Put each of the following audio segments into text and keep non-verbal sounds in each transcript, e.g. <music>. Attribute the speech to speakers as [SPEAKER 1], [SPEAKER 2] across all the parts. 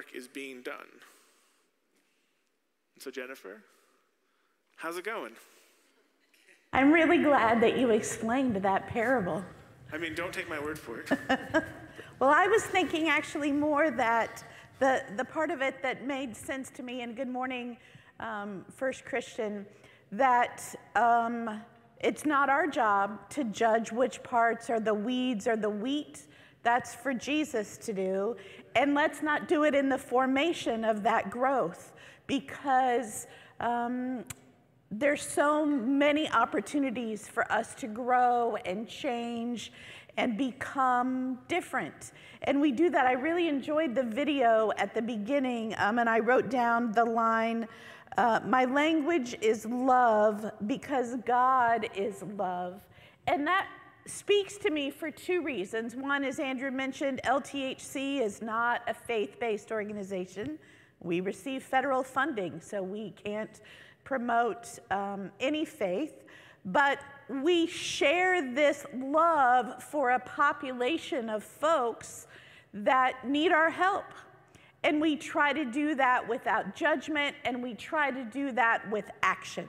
[SPEAKER 1] work is being done. So, Jennifer, how's it going?
[SPEAKER 2] I'm really glad that you explained that parable.
[SPEAKER 1] I mean, don't take my word for it. <laughs>
[SPEAKER 2] well, I was thinking actually more that the, the part of it that made sense to me, and good morning, um, First Christian, that um, it's not our job to judge which parts are the weeds or the wheat. That's for Jesus to do. And let's not do it in the formation of that growth because um, there's so many opportunities for us to grow and change and become different. And we do that. I really enjoyed the video at the beginning, um, and I wrote down the line uh, My language is love because God is love. And that speaks to me for two reasons. One, as Andrew mentioned, LTHC is not a faith based organization. We receive federal funding, so we can't promote um, any faith, but we share this love for a population of folks that need our help. And we try to do that without judgment, and we try to do that with action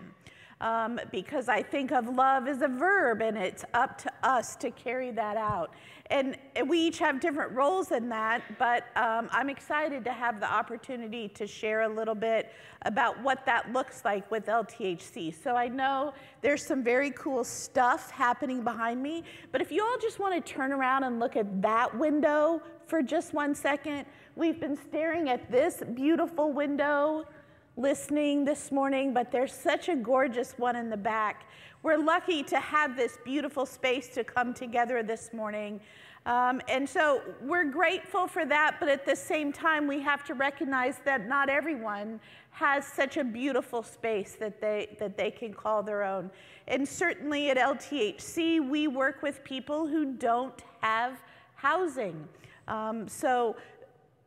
[SPEAKER 2] um, because I think of love as a verb and it's up to us to carry that out. And we each have different roles in that, but um, I'm excited to have the opportunity to share a little bit about what that looks like with LTHC. So I know there's some very cool stuff happening behind me, but if you all just want to turn around and look at that window for just one second, we've been staring at this beautiful window listening this morning, but there's such a gorgeous one in the back. We're lucky to have this beautiful space to come together this morning. Um, and so we're grateful for that, but at the same time, we have to recognize that not everyone has such a beautiful space that they, that they can call their own. And certainly at LTHC, we work with people who don't have housing. Um, so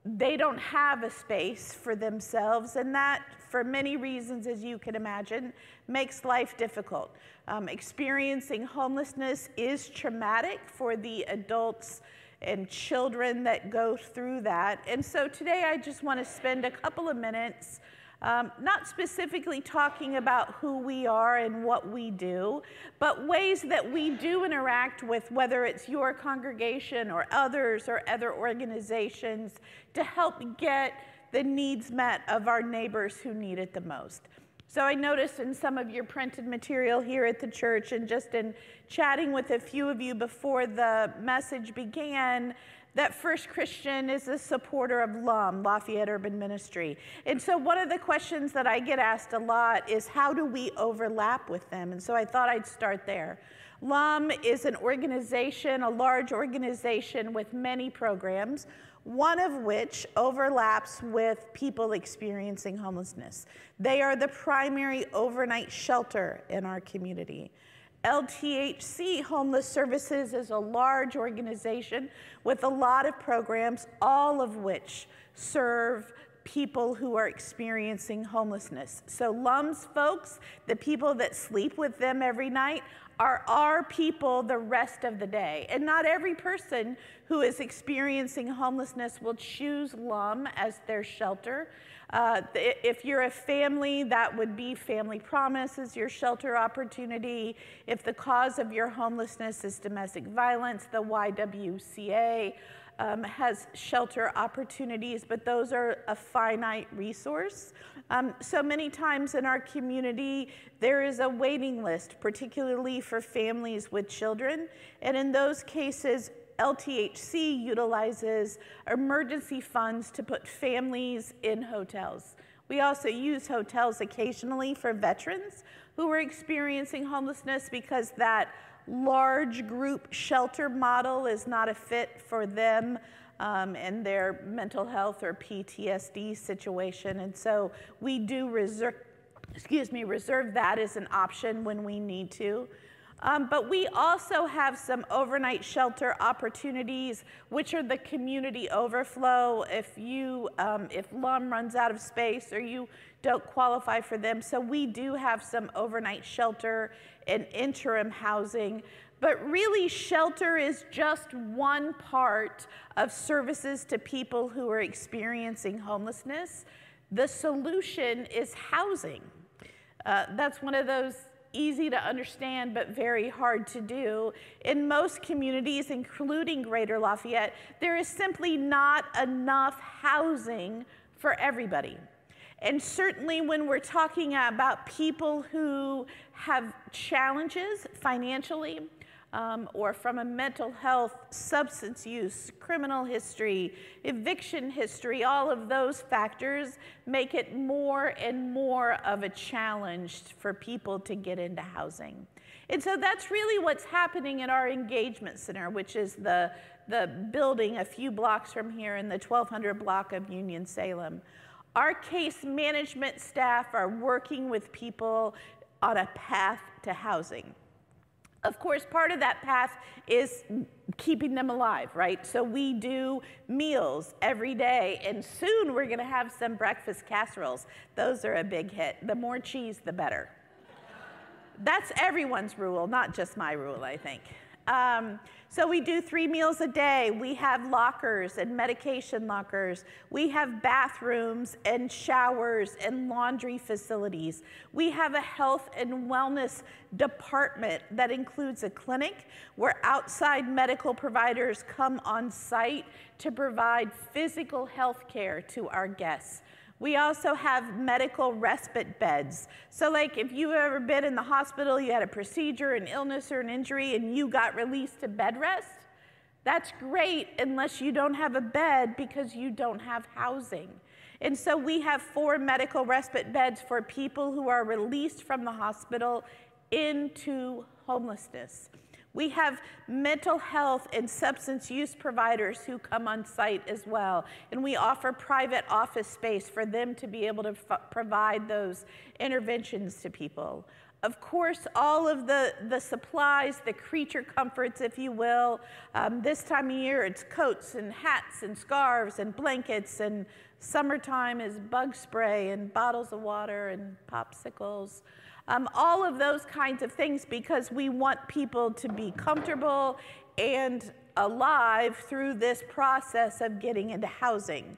[SPEAKER 2] they don't have a space for themselves, and that, for many reasons, as you can imagine, makes life difficult. Um, experiencing homelessness is traumatic for the adults and children that go through that. And so today I just want to spend a couple of minutes um, not specifically talking about who we are and what we do, but ways that we do interact with whether it's your congregation or others or other organizations to help get the needs met of our neighbors who need it the most. So I noticed in some of your printed material here at the church and just in chatting with a few of you before the message began that First Christian is a supporter of LUM, Lafayette Urban Ministry. And so one of the questions that I get asked a lot is how do we overlap with them? And so I thought I'd start there. LUM is an organization, a large organization with many programs, one of which overlaps with people experiencing homelessness. They are the primary overnight shelter in our community. LTHC Homeless Services is a large organization with a lot of programs, all of which serve people who are experiencing homelessness. So, LUMS folks, the people that sleep with them every night, are our people the rest of the day. And not every person who is experiencing homelessness will choose LUM as their shelter. Uh, if you're a family, that would be Family Promise is your shelter opportunity. If the cause of your homelessness is domestic violence, the YWCA um, has shelter opportunities, but those are a finite resource. Um, so many times in our community, there is a waiting list, particularly for families with children. And in those cases, LTHC utilizes emergency funds to put families in hotels. We also use hotels occasionally for veterans who are experiencing homelessness because that large group shelter model is not a fit for them um, and their mental health or PTSD situation. And so we do reserve, excuse me, reserve that as an option when we need to. Um, but we also have some overnight shelter opportunities, which are the community overflow if you, um, if LUM runs out of space or you don't qualify for them. So we do have some overnight shelter and interim housing. But really, shelter is just one part of services to people who are experiencing homelessness. The solution is housing. Uh, that's one of those easy to understand but very hard to do. In most communities, including Greater Lafayette, there is simply not enough housing for everybody. And certainly, when we're talking about people who have challenges financially, um, or from a mental health, substance use, criminal history, eviction history, all of those factors make it more and more of a challenge for people to get into housing. And so that's really what's happening at our engagement center, which is the, the building a few blocks from here in the 1200 block of Union Salem. Our case management staff are working with people on a path to housing. Of course, part of that path is keeping them alive, right? So we do meals every day, and soon we're gonna have some breakfast casseroles. Those are a big hit. The more cheese, the better. That's everyone's rule, not just my rule, I think. Um, so we do three meals a day. We have lockers and medication lockers. We have bathrooms and showers and laundry facilities. We have a health and wellness department that includes a clinic where outside medical providers come on site to provide physical health care to our guests. We also have medical respite beds. So, like if you've ever been in the hospital, you had a procedure, an illness, or an injury, and you got released to bed rest, that's great unless you don't have a bed because you don't have housing. And so we have four medical respite beds for people who are released from the hospital into homelessness. We have mental health and substance use providers who come on site as well. And we offer private office space for them to be able to provide those interventions to people. Of course, all of the, the supplies, the creature comforts, if you will. Um, this time of year, it's coats and hats and scarves and blankets, and summertime is bug spray and bottles of water and popsicles. Um, all of those kinds of things because we want people to be comfortable and alive through this process of getting into housing,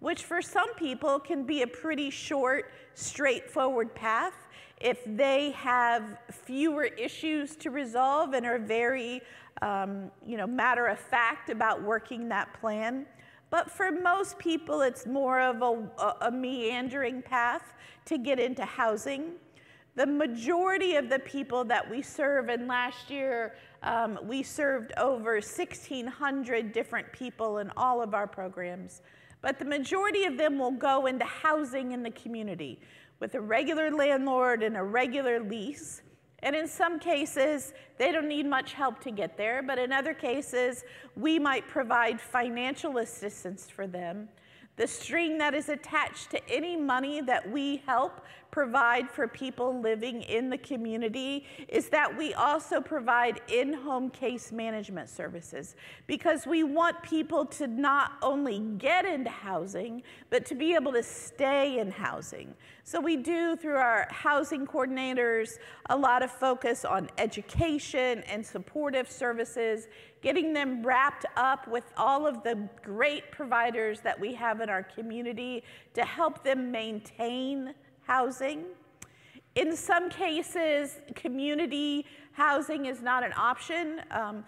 [SPEAKER 2] which for some people can be a pretty short, straightforward path if they have fewer issues to resolve and are very um, you know, matter of fact about working that plan. But for most people, it's more of a, a, meandering path to get into housing. The majority of the people that we serve, and last year um, we served over 1,600 different people in all of our programs, but the majority of them will go into housing in the community with a regular landlord and a regular lease. And in some cases, they don't need much help to get there, but in other cases, we might provide financial assistance for them. The string that is attached to any money that we help provide for people living in the community is that we also provide in home case management services because we want people to not only get into housing, but to be able to stay in housing. So we do, through our housing coordinators, a lot of focus on education and supportive services, getting them wrapped up with all of the great providers that we have in our community to help them maintain housing. In some cases, community housing is not an option. Um,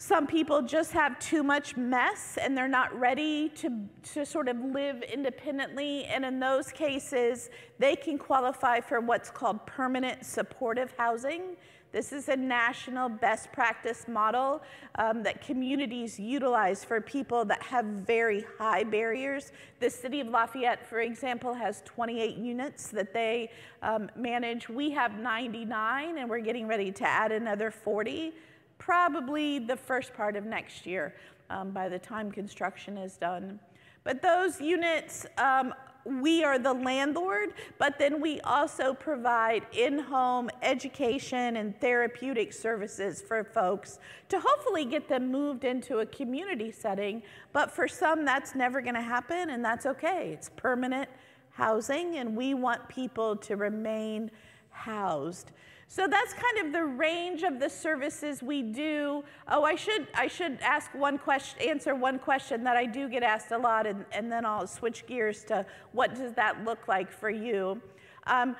[SPEAKER 2] some people just have too much mess and they're not ready to, to sort of live independently. And in those cases, they can qualify for what's called permanent supportive housing. This is a national best practice model um, that communities utilize for people that have very high barriers. The city of Lafayette, for example, has 28 units that they um, manage. We have 99, and we're getting ready to add another 40, probably the first part of next year um, by the time construction is done. But those units um, we are the landlord, but then we also provide in home education and therapeutic services for folks to hopefully get them moved into a community setting. But for some, that's never going to happen, and that's okay. It's permanent housing, and we want people to remain housed. So that's kind of the range of the services we do. Oh, I should I should ask one question, answer one question that I do get asked a lot, and, and then I'll switch gears to what does that look like for you. Um,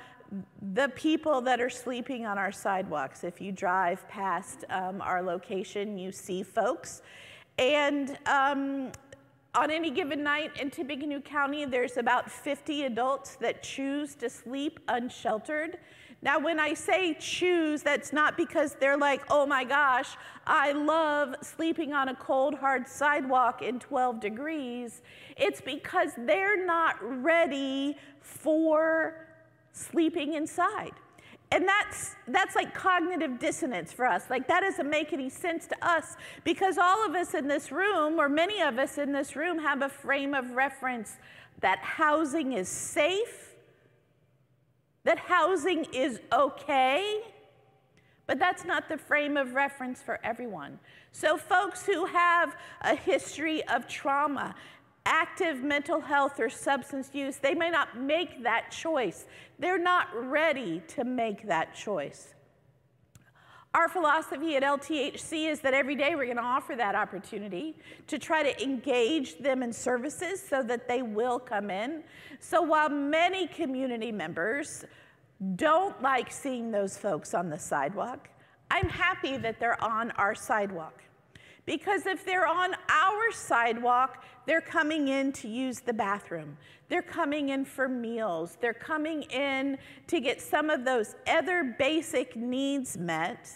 [SPEAKER 2] the people that are sleeping on our sidewalks. If you drive past um, our location, you see folks. And um, on any given night in Tippecanoe County, there's about 50 adults that choose to sleep unsheltered. Now, when I say choose, that's not because they're like, oh my gosh, I love sleeping on a cold, hard sidewalk in 12 degrees. It's because they're not ready for sleeping inside. And that's, that's like cognitive dissonance for us. Like, that doesn't make any sense to us because all of us in this room, or many of us in this room, have a frame of reference that housing is safe that housing is okay, but that's not the frame of reference for everyone. So, folks who have a history of trauma, active mental health, or substance use, they may not make that choice. They're not ready to make that choice. Our philosophy at LTHC is that every day we're going to offer that opportunity to try to engage them in services so that they will come in. So while many community members don't like seeing those folks on the sidewalk, I'm happy that they're on our sidewalk. Because if they're on our sidewalk, they're coming in to use the bathroom. They're coming in for meals. They're coming in to get some of those other basic needs met.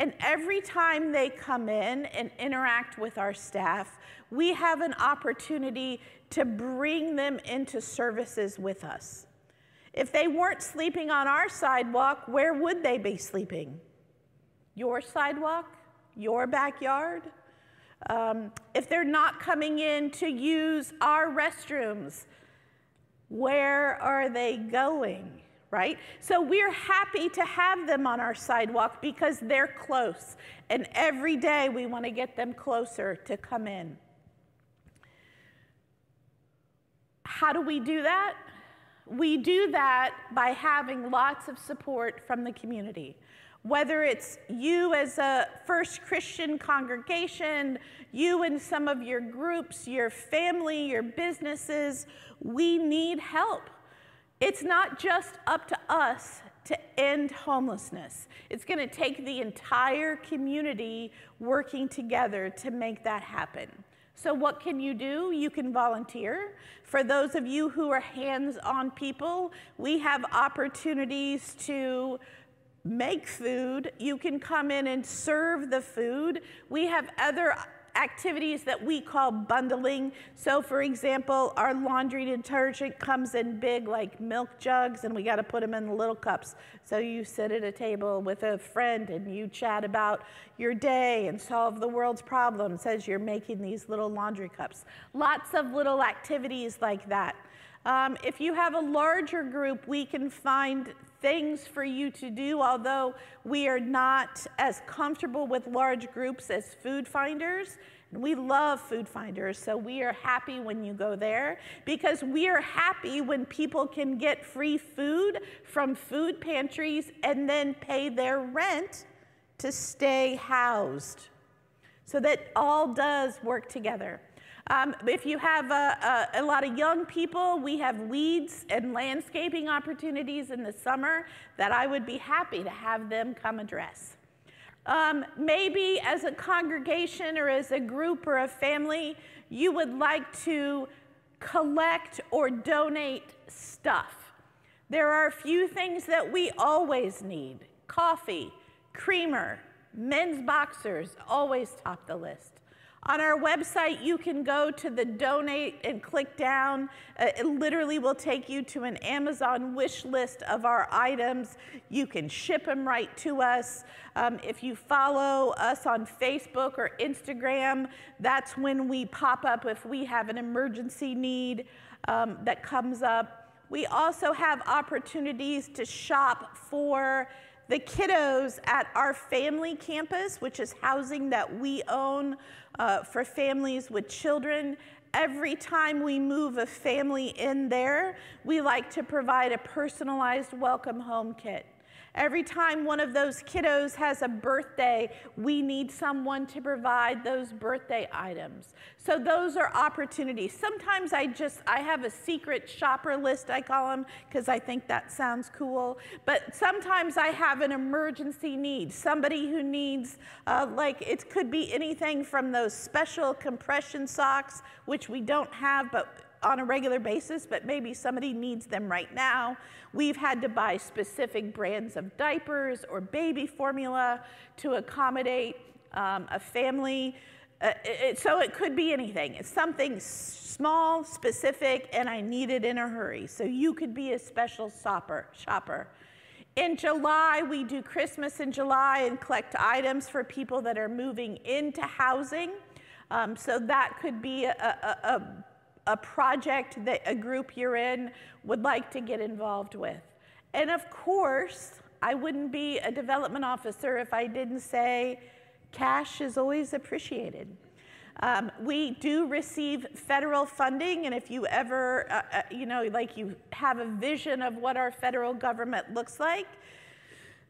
[SPEAKER 2] And every time they come in and interact with our staff, we have an opportunity to bring them into services with us. If they weren't sleeping on our sidewalk, where would they be sleeping? Your sidewalk? Your backyard? Um, if they're not coming in to use our restrooms, where are they going? Right? So we're happy to have them on our sidewalk because they're close. And every day we want to get them closer to come in. How do we do that? We do that by having lots of support from the community. Whether it's you as a First Christian congregation, you and some of your groups, your family, your businesses, we need help. It's not just up to us to end homelessness. It's going to take the entire community working together to make that happen. So, what can you do? You can volunteer. For those of you who are hands on people, we have opportunities to make food. You can come in and serve the food. We have other activities that we call bundling. So, for example, our laundry detergent comes in big, like milk jugs, and we got to put them in the little cups. So, you sit at a table with a friend and you chat about your day and solve the world's problems as you're making these little laundry cups. Lots of little activities like that. Um, if you have a larger group, we can find things for you to do, although we are not as comfortable with large groups as food finders. We love food finders, so we are happy when you go there because we are happy when people can get free food from food pantries and then pay their rent to stay housed. So that all does work together. Um, if you have a, a, a, lot of young people, we have weeds and landscaping opportunities in the summer that I would be happy to have them come address. Um, maybe as a congregation or as a group or a family, you would like to collect or donate stuff. There are a few things that we always need coffee, creamer, men's boxers, always top the list. On our website, you can go to the donate and click down. Uh, it literally will take you to an Amazon wish list of our items. You can ship them right to us. Um, if you follow us on Facebook or Instagram, that's when we pop up if we have an emergency need um, that comes up. We also have opportunities to shop for the kiddos at our family campus, which is housing that we own uh, for families with children. Every time we move a family in there, we like to provide a personalized welcome home kit. Every time one of those kiddos has a birthday, we need someone to provide those birthday items. So those are opportunities. Sometimes I just I have a secret shopper list I call them because I think that sounds cool. But sometimes I have an emergency need. Somebody who needs uh, like it could be anything from those special compression socks which we don't have but on a regular basis, but maybe somebody needs them right now. We've had to buy specific brands of diapers or baby formula to accommodate um, a family. Uh, it, so it could be anything. It's something small, specific, and I need it in a hurry. So you could be a special shopper. shopper. In July, we do Christmas in July and collect items for people that are moving into housing. Um, so that could be a, a, a a project that a group you're in would like to get involved with. And of course, I wouldn't be a development officer if I didn't say cash is always appreciated. Um, we do receive federal funding, and if you ever, uh, uh, you know, like you have a vision of what our federal government looks like,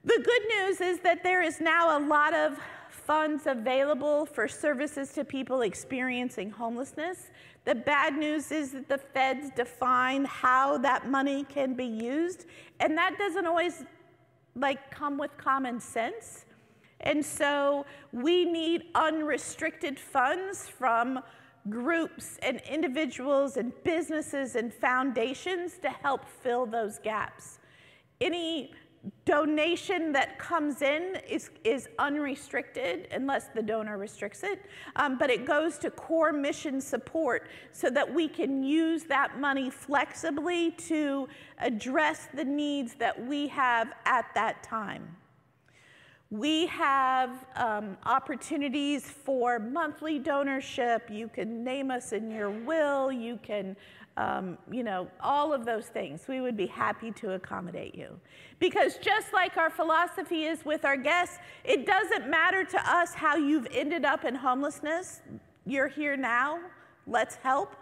[SPEAKER 2] the good news is that there is now a lot of funds available for services to people experiencing homelessness. The bad news is that the feds define how that money can be used, and that doesn't always like come with common sense. And so we need unrestricted funds from groups and individuals and businesses and foundations to help fill those gaps. Any donation that comes in is, is unrestricted unless the donor restricts it, um, but it goes to core mission support so that we can use that money flexibly to address the needs that we have at that time. We have um, opportunities for monthly donorship. You can name us in your will. You can um, you know, all of those things. We would be happy to accommodate you. Because just like our philosophy is with our guests, it doesn't matter to us how you've ended up in homelessness. You're here now. Let's help.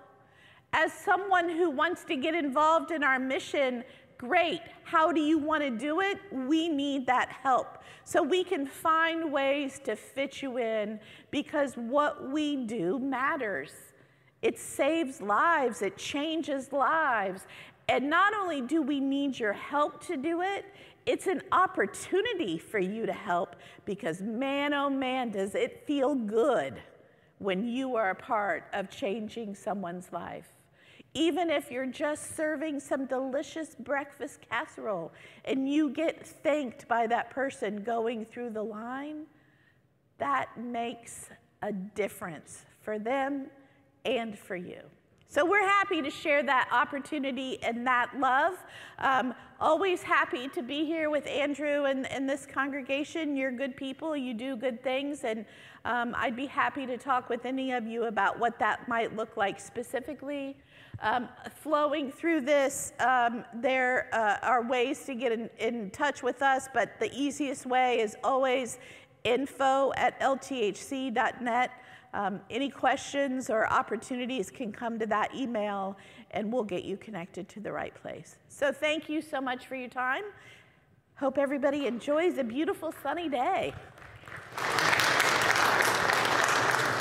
[SPEAKER 2] As someone who wants to get involved in our mission, great. How do you want to do it? We need that help. So we can find ways to fit you in because what we do matters. It saves lives, it changes lives. And not only do we need your help to do it, it's an opportunity for you to help because man, oh man, does it feel good when you are a part of changing someone's life. Even if you're just serving some delicious breakfast casserole and you get thanked by that person going through the line, that makes a difference for them and for you. So we're happy to share that opportunity and that love. Um, always happy to be here with Andrew and, and, this congregation. You're good people, you do good things, and um, I'd be happy to talk with any of you about what that might look like specifically. Um, flowing through this, um, there uh, are ways to get in, in touch with us, but the easiest way is always info at lthc.net. Um, any questions or opportunities can come to that email and we'll get you connected to the right place. So thank you so much for your time. Hope everybody enjoys a beautiful sunny day.